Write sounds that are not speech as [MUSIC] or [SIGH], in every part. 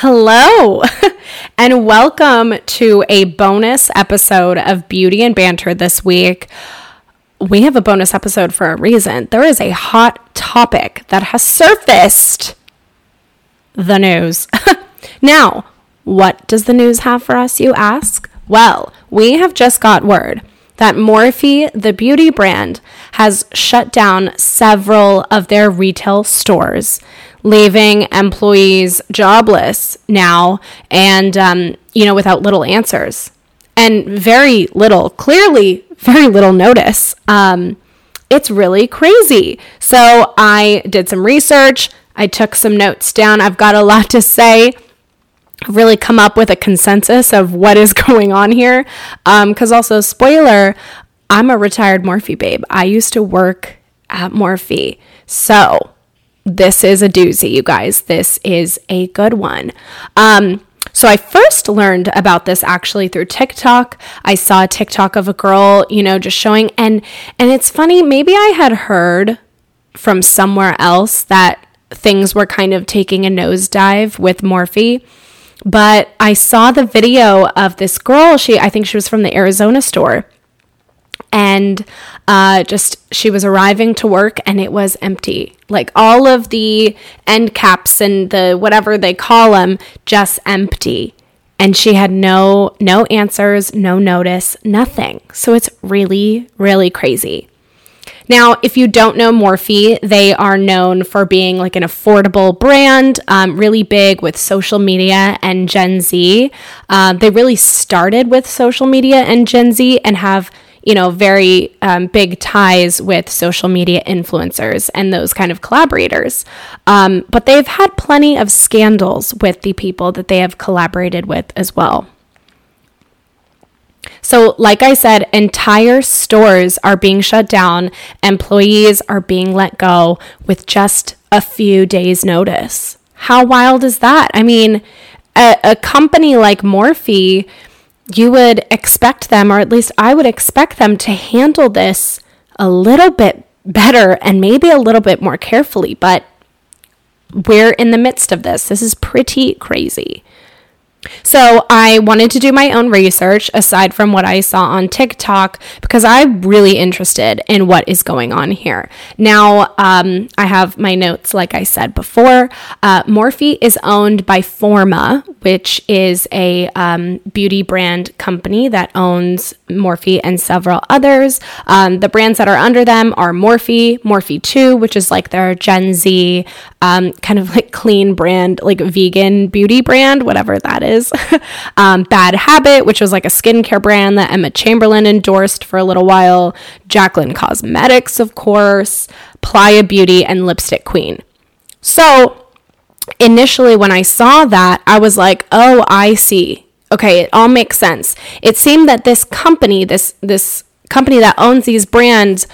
Hello, [LAUGHS] and welcome to a bonus episode of Beauty and Banter this week. We have a bonus episode for a reason. There is a hot topic that has surfaced the news. [LAUGHS] now, what does the news have for us, you ask? Well, we have just got word that Morphe, the beauty brand, has shut down several of their retail stores, leaving employees jobless now and, um, you know, without little answers and very little, clearly, very little notice. Um, it's really crazy. So I did some research, I took some notes down. I've got a lot to say really come up with a consensus of what is [LAUGHS] going on here. Because also, spoiler, I'm a retired Morphe babe. I used to work at Morphe. So this is a doozy, you guys. This is a good one. Um, so I first learned about this actually through TikTok. I saw a TikTok of a girl, you know, just showing and and it's funny, maybe I had heard from somewhere else that things were kind of taking a nosedive with Morphe but I saw the video of this girl. She, I think she was from the Arizona store, and uh, just she was arriving to work and it was empty. Like all of the end caps and the whatever they call them, just empty. And she had no no answers, no notice, nothing. So it's really really crazy. Now, if you don't know Morphe, they are known for being like an affordable brand, um, really big with social media and Gen Z. Uh, they really started with social media and Gen Z and have you know, very um, big ties with social media influencers and those kind of collaborators. Um, but they've had plenty of scandals with the people that they have collaborated with as well. So, like I said, entire stores are being shut down, employees are being let go with just a few days' notice. How wild is that? I mean, a, a company like Morphe, you would expect them, or at least I would expect them, to handle this a little bit better and maybe a little bit more carefully, but we're in the midst of this. This is pretty crazy. So I wanted to do my own research aside from what I saw on TikTok because I'm really interested in what is going on here. Now, um, I have my notes, like I said before. Uh, Morphe is owned by Forma, which is a um, beauty brand company that owns Morphe and several others. Um, the brands that are under them are Morphe, Morphe 2, which is like their Gen Z um, kind of [LAUGHS] like clean brand, like vegan beauty brand, whatever that is [LAUGHS] um, Bad Habit, which was like a skincare brand that Emma Chamberlain endorsed for a little while. Jaclyn Cosmetics, of course. Playa Beauty and Lipstick Queen. So initially, when I saw that, I was like, oh, I see. Okay, it all makes sense. It seemed that this company, this this company that owns these brands,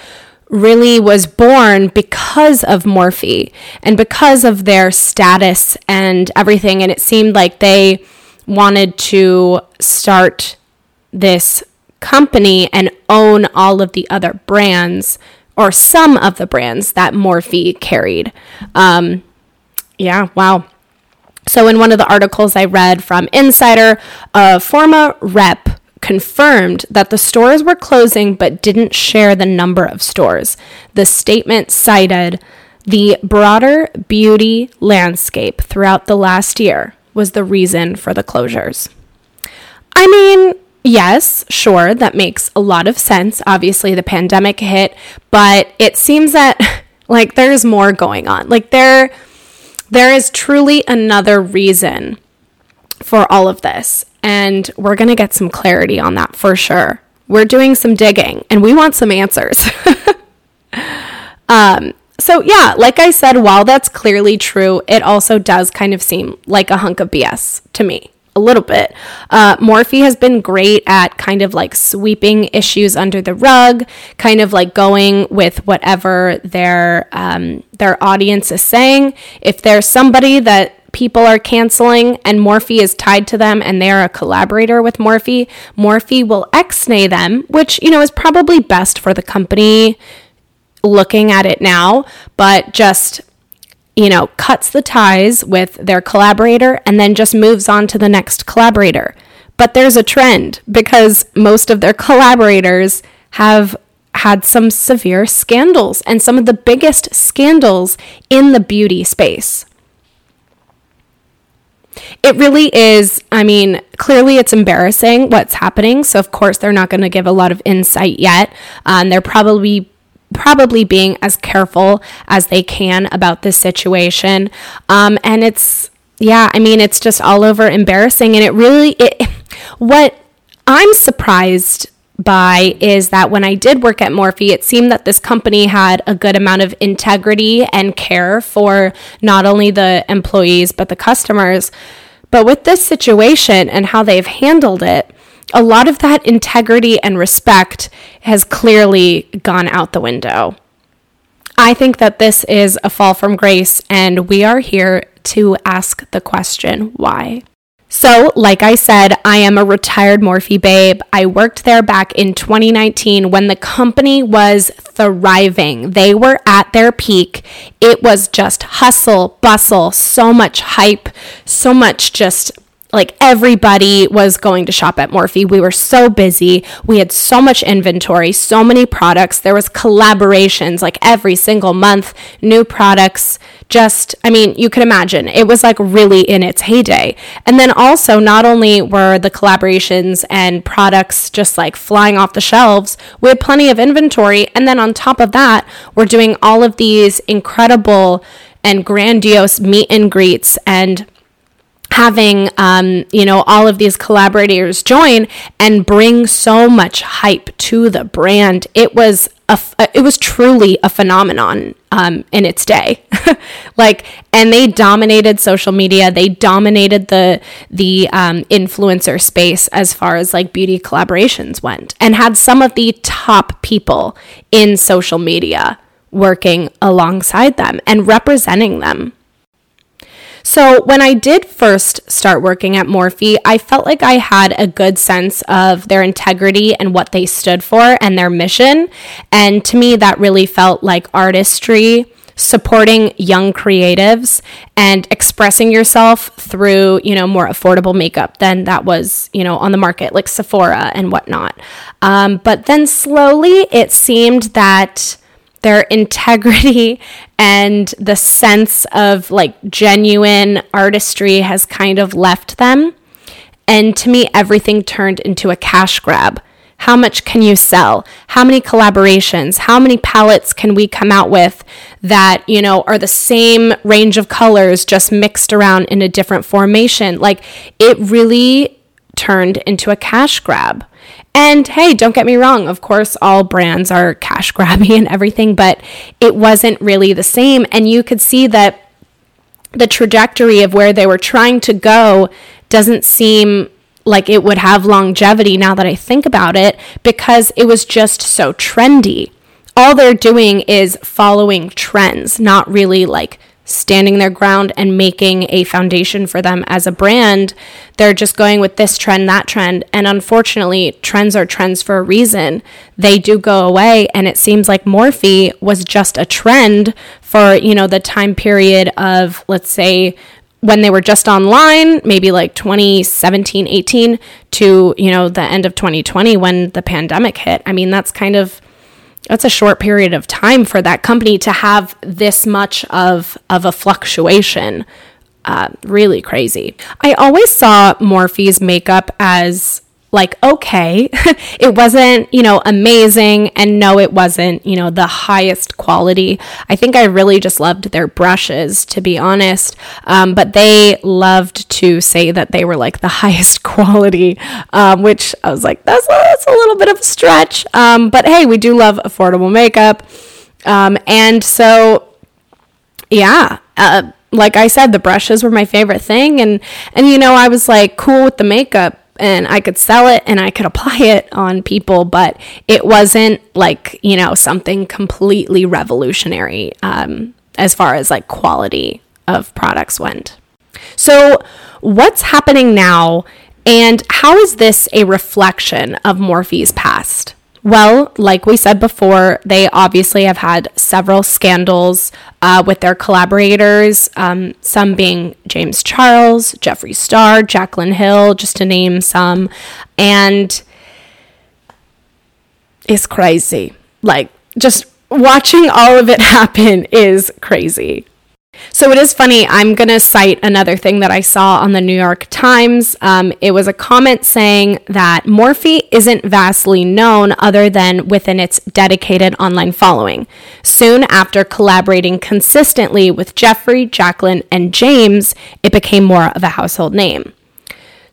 really was born because of Morphe and because of their status and everything. And it seemed like they wanted to start this company and own all of the other brands or some of the brands that Morphe carried. Um, yeah, wow. So, in one of the articles I read from Insider, a former rep confirmed that the stores were closing but didn't share the number of stores. The statement cited the broader beauty landscape throughout the last year was the reason for the closures. I mean, yes, sure, that makes a lot of sense. Obviously, the pandemic hit, but it seems that [LAUGHS] like there's more going on. Like there there is truly another reason for all of this, and we're going to get some clarity on that for sure. We're doing some digging and we want some answers. [LAUGHS] um so, yeah, like I said, while that's clearly true, it also does kind of seem like a hunk of BS to me. A little bit. Uh, Morphe has been great at kind of like sweeping issues under the rug, kind of like going with whatever their um, their audience is saying. If there's somebody that people are canceling and Morphe is tied to them and they're a collaborator with Morphe, Morphe will ex-nay them, which, you know, is probably best for the company looking at it now, but just you know, cuts the ties with their collaborator and then just moves on to the next collaborator. But there's a trend because most of their collaborators have had some severe scandals and some of the biggest scandals in the beauty space. It really is. I mean, clearly it's embarrassing what's happening. So, of course, they're not going to give a lot of insight yet. Um, they're probably probably being as careful as they can about this situation. Um, and it's, yeah, I mean, it's just all over embarrassing. And it really, it, [LAUGHS] what I'm surprised by is that when I did work at Morphe, it seemed that this company had a good amount of integrity and care for not only the employees, but the customers. But with this situation and how they've handled it, a lot of that integrity and respect has clearly gone out the window. I think that this is a fall from grace, and we are here to ask the question why. So, like I said, I am a retired Morphe babe. I worked there back in 2019 when the company was thriving. They were at their peak. It was just hustle, bustle, so much hype, so much just like everybody was going to shop at Morphe. We were so busy. We had so much inventory, so many products. There was collaborations like every single month, new products. Just, I mean, you could imagine it was like really in its heyday. And then also, not only were the collaborations and products just like flying off the shelves, we had plenty of inventory. And then on top of that, we're doing all of these incredible and grandiose meet and greets and having um, you know all of these collaborators join and bring so much hype to the brand. It was a it was truly a phenomenon um, in its day. [LAUGHS] Like and they dominated social media. They dominated the the um, influencer space as far as like beauty collaborations went and had some of the top people in social media working alongside them and representing them so, when I did first start working at Morphe, I felt like I had a good sense of their integrity and what they stood for and their mission. And to me, that really felt like artistry, supporting young creatives, and expressing yourself through, you know, more affordable makeup than that was, you know, on the market, like Sephora and whatnot. Um, but then slowly it seemed that their integrity [LAUGHS] and the sense of like genuine artistry has kind of left them. And to me, everything turned into a cash grab. How much can you sell? How many collaborations? How many palettes can we come out with that, you know, are the same range of colors just mixed around in a different formation? Like it really turned into a cash grab. And hey, don't get me wrong, of course, all brands are cash grabby [LAUGHS] and everything, but it wasn't really the same. And you could see that the trajectory of where they were trying to go doesn't seem like it would have longevity now that I think about it because it was just so trendy. All they're doing is following trends, not really like standing their ground and making a foundation for them as a brand. They're just going with this trend, that trend. And unfortunately, trends are trends for a reason. They do go away. And it seems like Morphe was just a trend for, you know, the time period of, let's say, when they were just online, maybe like 2017, 18 to, you know, the end of 2020 when the pandemic hit. I mean, that's kind of that's a short period of time for that company to have this much of of a fluctuation. Uh, really crazy. I always saw Morphe's makeup as like okay [LAUGHS] it wasn't you know amazing and no it wasn't you know the highest quality. I think i really just loved their brushes to be honest. Um, but they loved to say that they were like the [LAUGHS] highest quality um, which i was like that's, that's a little bit of a stretch. Um, but hey we do love affordable makeup. Um, and so yeah uh, like i said the brushes were my favorite thing. And and you know i was like cool with the makeup and I could sell it and I could apply it on people, but it wasn't like, you know, something completely revolutionary um, as far as like quality of products went. So, what's happening now, and how is this a reflection of Morphe's past? Well, like we said before, they obviously have had several scandals uh, with their collaborators, um, some being James Charles, Jeffree Star, Jaclyn Hill, just to name some. And it's crazy. Like, just watching all of it [LAUGHS] happen is crazy. So it is funny. I'm going to cite another thing that I saw on the New York Times. Um, it was a comment saying that Morphe isn't vastly known other than within its dedicated online following. Soon after collaborating consistently with Jeffree, Jaclyn, and James, it became more of a household name.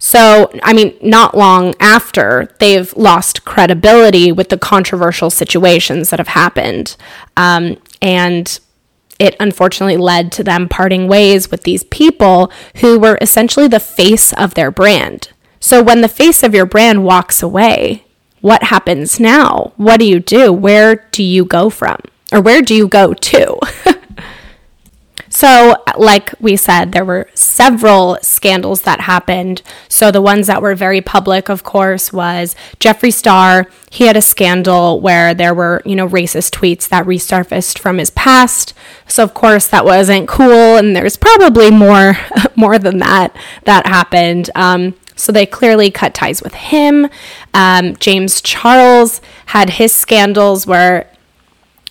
So, I mean, not long after, they've lost credibility with the controversial situations that have happened. Um, and it unfortunately led to them parting ways with these people who were essentially the face of their brand. So, when the face of your brand walks away, what happens now? What do you do? Where do you go from? Or where do you go to? [LAUGHS] So, like we said, there were several scandals that happened. So, the ones that were very public, of course, was Jeffree Star. He had a scandal where there were, you know, racist tweets that resurfaced from his past. So, of course, that wasn't cool, and there's probably more, [LAUGHS] more than that that happened. Um, so they clearly cut ties with him. Um, James Charles had his scandals where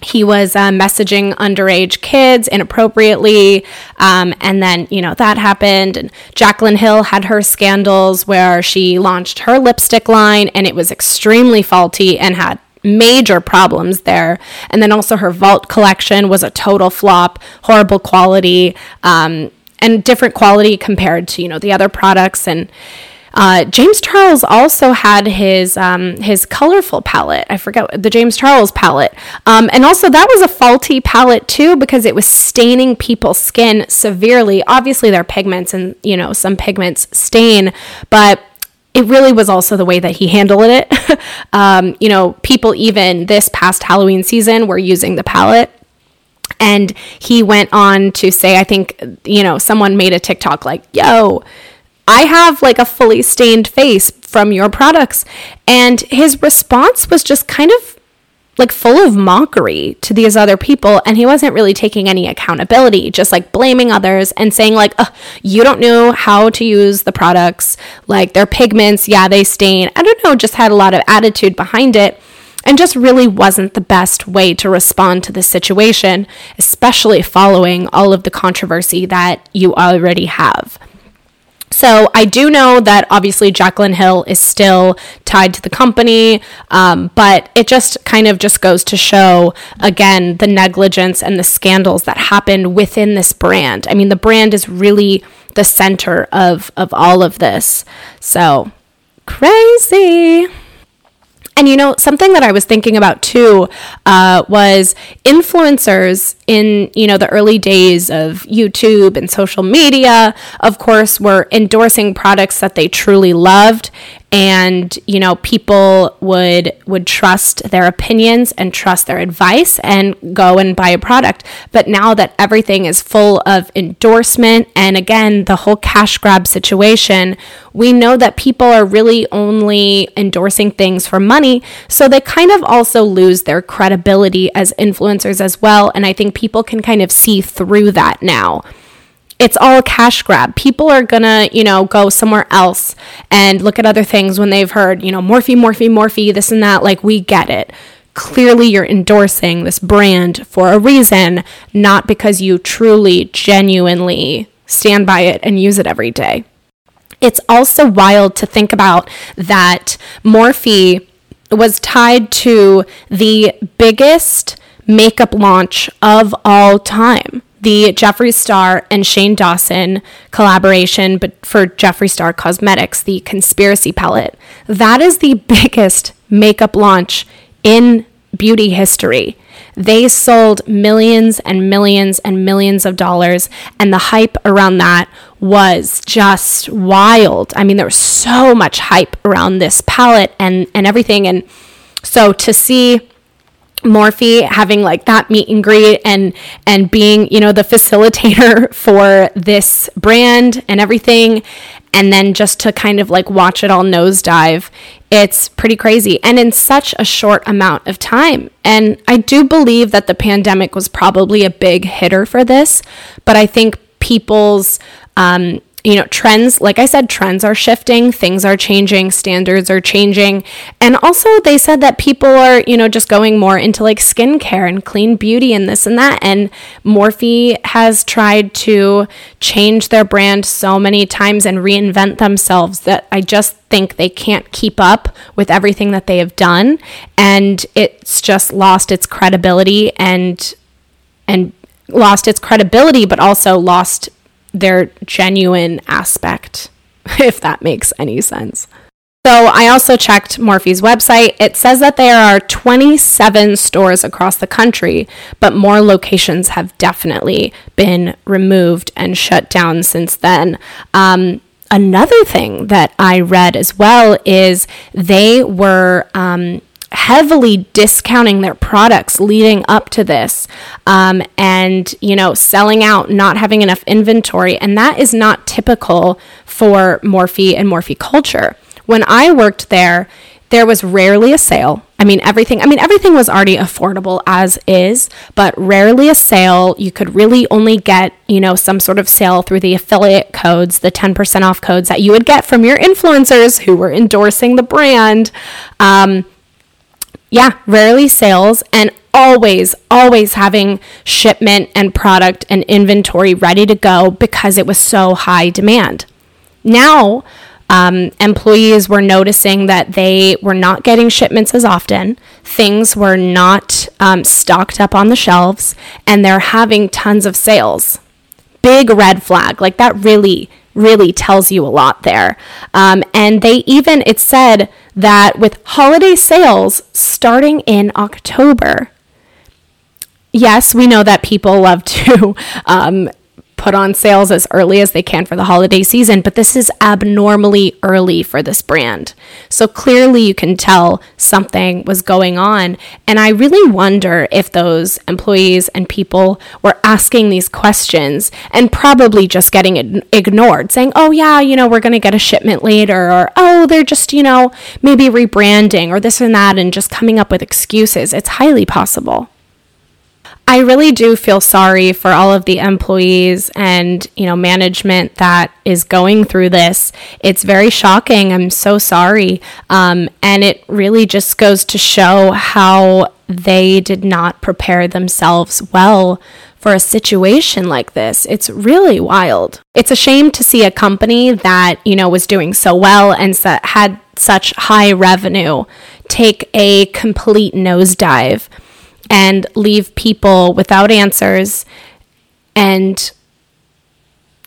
he was uh, messaging underage kids inappropriately um, and then you know that happened. And jaclyn hill had her scandals where she launched her lipstick line and it was extremely faulty and had major problems there. And then also her vault collection was a total flop horrible quality um, and different quality compared to you know the other products. And uh, James Charles also had his um, his colorful palette. I forget the James Charles palette, um, and also that was a faulty palette too because it was staining people's skin severely. Obviously, there are pigments, and you know some pigments stain, but it really was also the way that he handled it. [LAUGHS] um, you know, people even this past Halloween season were using the palette. And he went on to say, I think, you know, someone made a TikTok like, yo, I have like a fully stained face from your products. And his response was just kind of like full of mockery to these other people. And he wasn't really taking any accountability just like blaming others and saying like you don't know how to use the products. Like their pigments. Yeah they stain. I don't know just had a lot of attitude behind it. And just really wasn't the best way to respond to the situation especially following all of the controversy that you already have so I do know that obviously Jaclyn Hill is still tied to the company, um, but it just kind of just goes to show again the negligence and the scandals that happened within this brand. I mean, the brand is really the center of of all of this. So crazy. And you know, something that I was thinking about too uh, was influencers in you know the early days of YouTube and social media. Of course, were endorsing products that they truly loved, and you know people would would trust their opinions and trust their advice and go and buy a product. But now that everything is full of endorsement and again the whole cash grab situation we know that people are really only endorsing things for money. So they kind of also lose their credibility as influencers as well. And i think people can kind of see through that now it's all a cash grab. People are gonna, you know, go somewhere else and look at other things when they've heard, you know, Morphe, Morphe, Morphe, this and that. Like, we get it. Clearly, you're endorsing this brand for a reason, not because you truly, genuinely stand by it and use it every day. It's also wild to think about that Morphe was tied to the biggest makeup launch of all time the Jeffree Star and Shane Dawson collaboration, but for Jeffree Star Cosmetics, the Conspiracy Palette. That is the [LAUGHS] biggest makeup launch in beauty history. They sold millions and millions and millions of dollars, and the hype around that was just wild. I mean, there was so much hype around this palette and, and everything. And so to see Morphe having like that meet and greet and and being you know the facilitator [LAUGHS] for this brand and everything and then just to kind of like watch it all nosedive it's pretty crazy and in such a short amount of time. And i do believe that the pandemic was probably a big hitter for this but i think people's um, you know, trends, like I said, trends are shifting, things are changing, standards are changing. And also, they said that people are, you know, just going more into like skincare and clean beauty and this and that. And Morphe has tried to change their brand so many times and reinvent themselves that I just think they can't keep up with everything that they have done. And it's just lost its credibility and, and, lost its credibility but also lost their genuine aspect, [LAUGHS] if that makes any sense. So I also checked Morphe's website. It says that there are 27 stores across the country, but more locations have definitely been removed and shut down since then. Um, another thing that I read as well is they were um, heavily discounting their products leading up to this um, and you know selling out not having enough inventory and that is not typical for morphe and morphe culture. When i worked there there was rarely a sale. I mean everything i mean everything was already affordable as is but rarely a sale. You could really only get you know some sort of sale through the affiliate codes the 10% off codes that you would get from your influencers who were endorsing the brand. Um, yeah, rarely sales and always, always having shipment and product and inventory ready to go because it was so high demand. Now, um, employees were noticing that they were not getting shipments as often, things were not um, stocked up on the shelves, and they're having tons of sales. Big red flag. Like that really really tells you a lot there. Um, and they even, it said that with holiday sales starting in October, yes, we know that people love to [LAUGHS] um, put on sales as early as they can for the holiday season, but this is abnormally early for this brand. So clearly you can tell something was going on. And I really wonder if those employees and people were asking these questions and probably just getting ignored, saying, oh, yeah, you know, we're going to get a shipment later, or oh, they're just, you know, maybe rebranding or this and that, and just coming up with excuses. It's highly possible. I really do feel sorry for all of the employees and, you know, management that is going through this. It's very shocking. I'm so sorry. Um, and it really just goes to show how they did not prepare themselves well for a situation like this. It's really wild. It's a shame to see a company that, you know, was doing so well and had such high revenue take a complete nosedive and leave people without answers and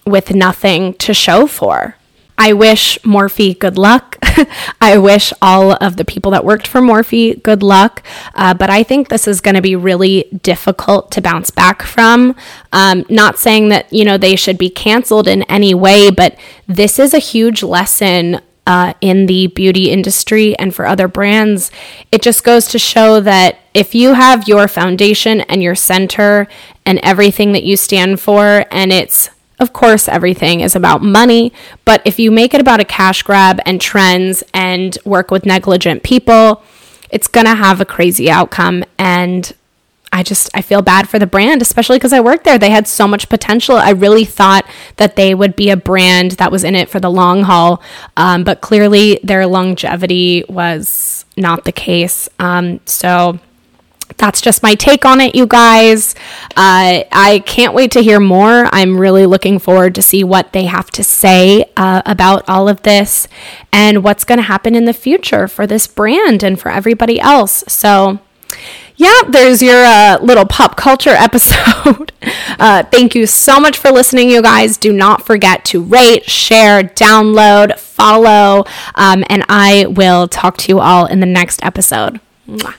with nothing to show for. I wish Morphe good luck. [LAUGHS] I wish all of the people that worked for Morphe good luck. Uh, but I think this is going to be really difficult to bounce back from. Um, not saying that, you know, they should be canceled in any way, but this is a huge lesson uh, in the beauty industry and for other brands. It just goes to show that if you have your foundation and your center and everything that you stand for, and it's of course, everything is about money, but if you make it about a cash grab and trends and work with negligent people, it's going to have a crazy outcome. And I just I feel bad for the brand, especially because I worked there. They had so much potential. I really thought that they would be a brand that was in it for the long haul, um, but clearly their longevity was not the case. Um, so that's just my take on it, you guys. Uh, I can't wait to hear more. I'm really looking forward to see what they have to say uh, about all of this and what's going to happen in the future for this brand and for everybody else. So yeah, there's your uh, little pop culture [LAUGHS] episode. uh, thank you so much for listening, you guys. Do not forget to rate, share, download, follow, um, and I will talk to you all in the next episode. Mwah.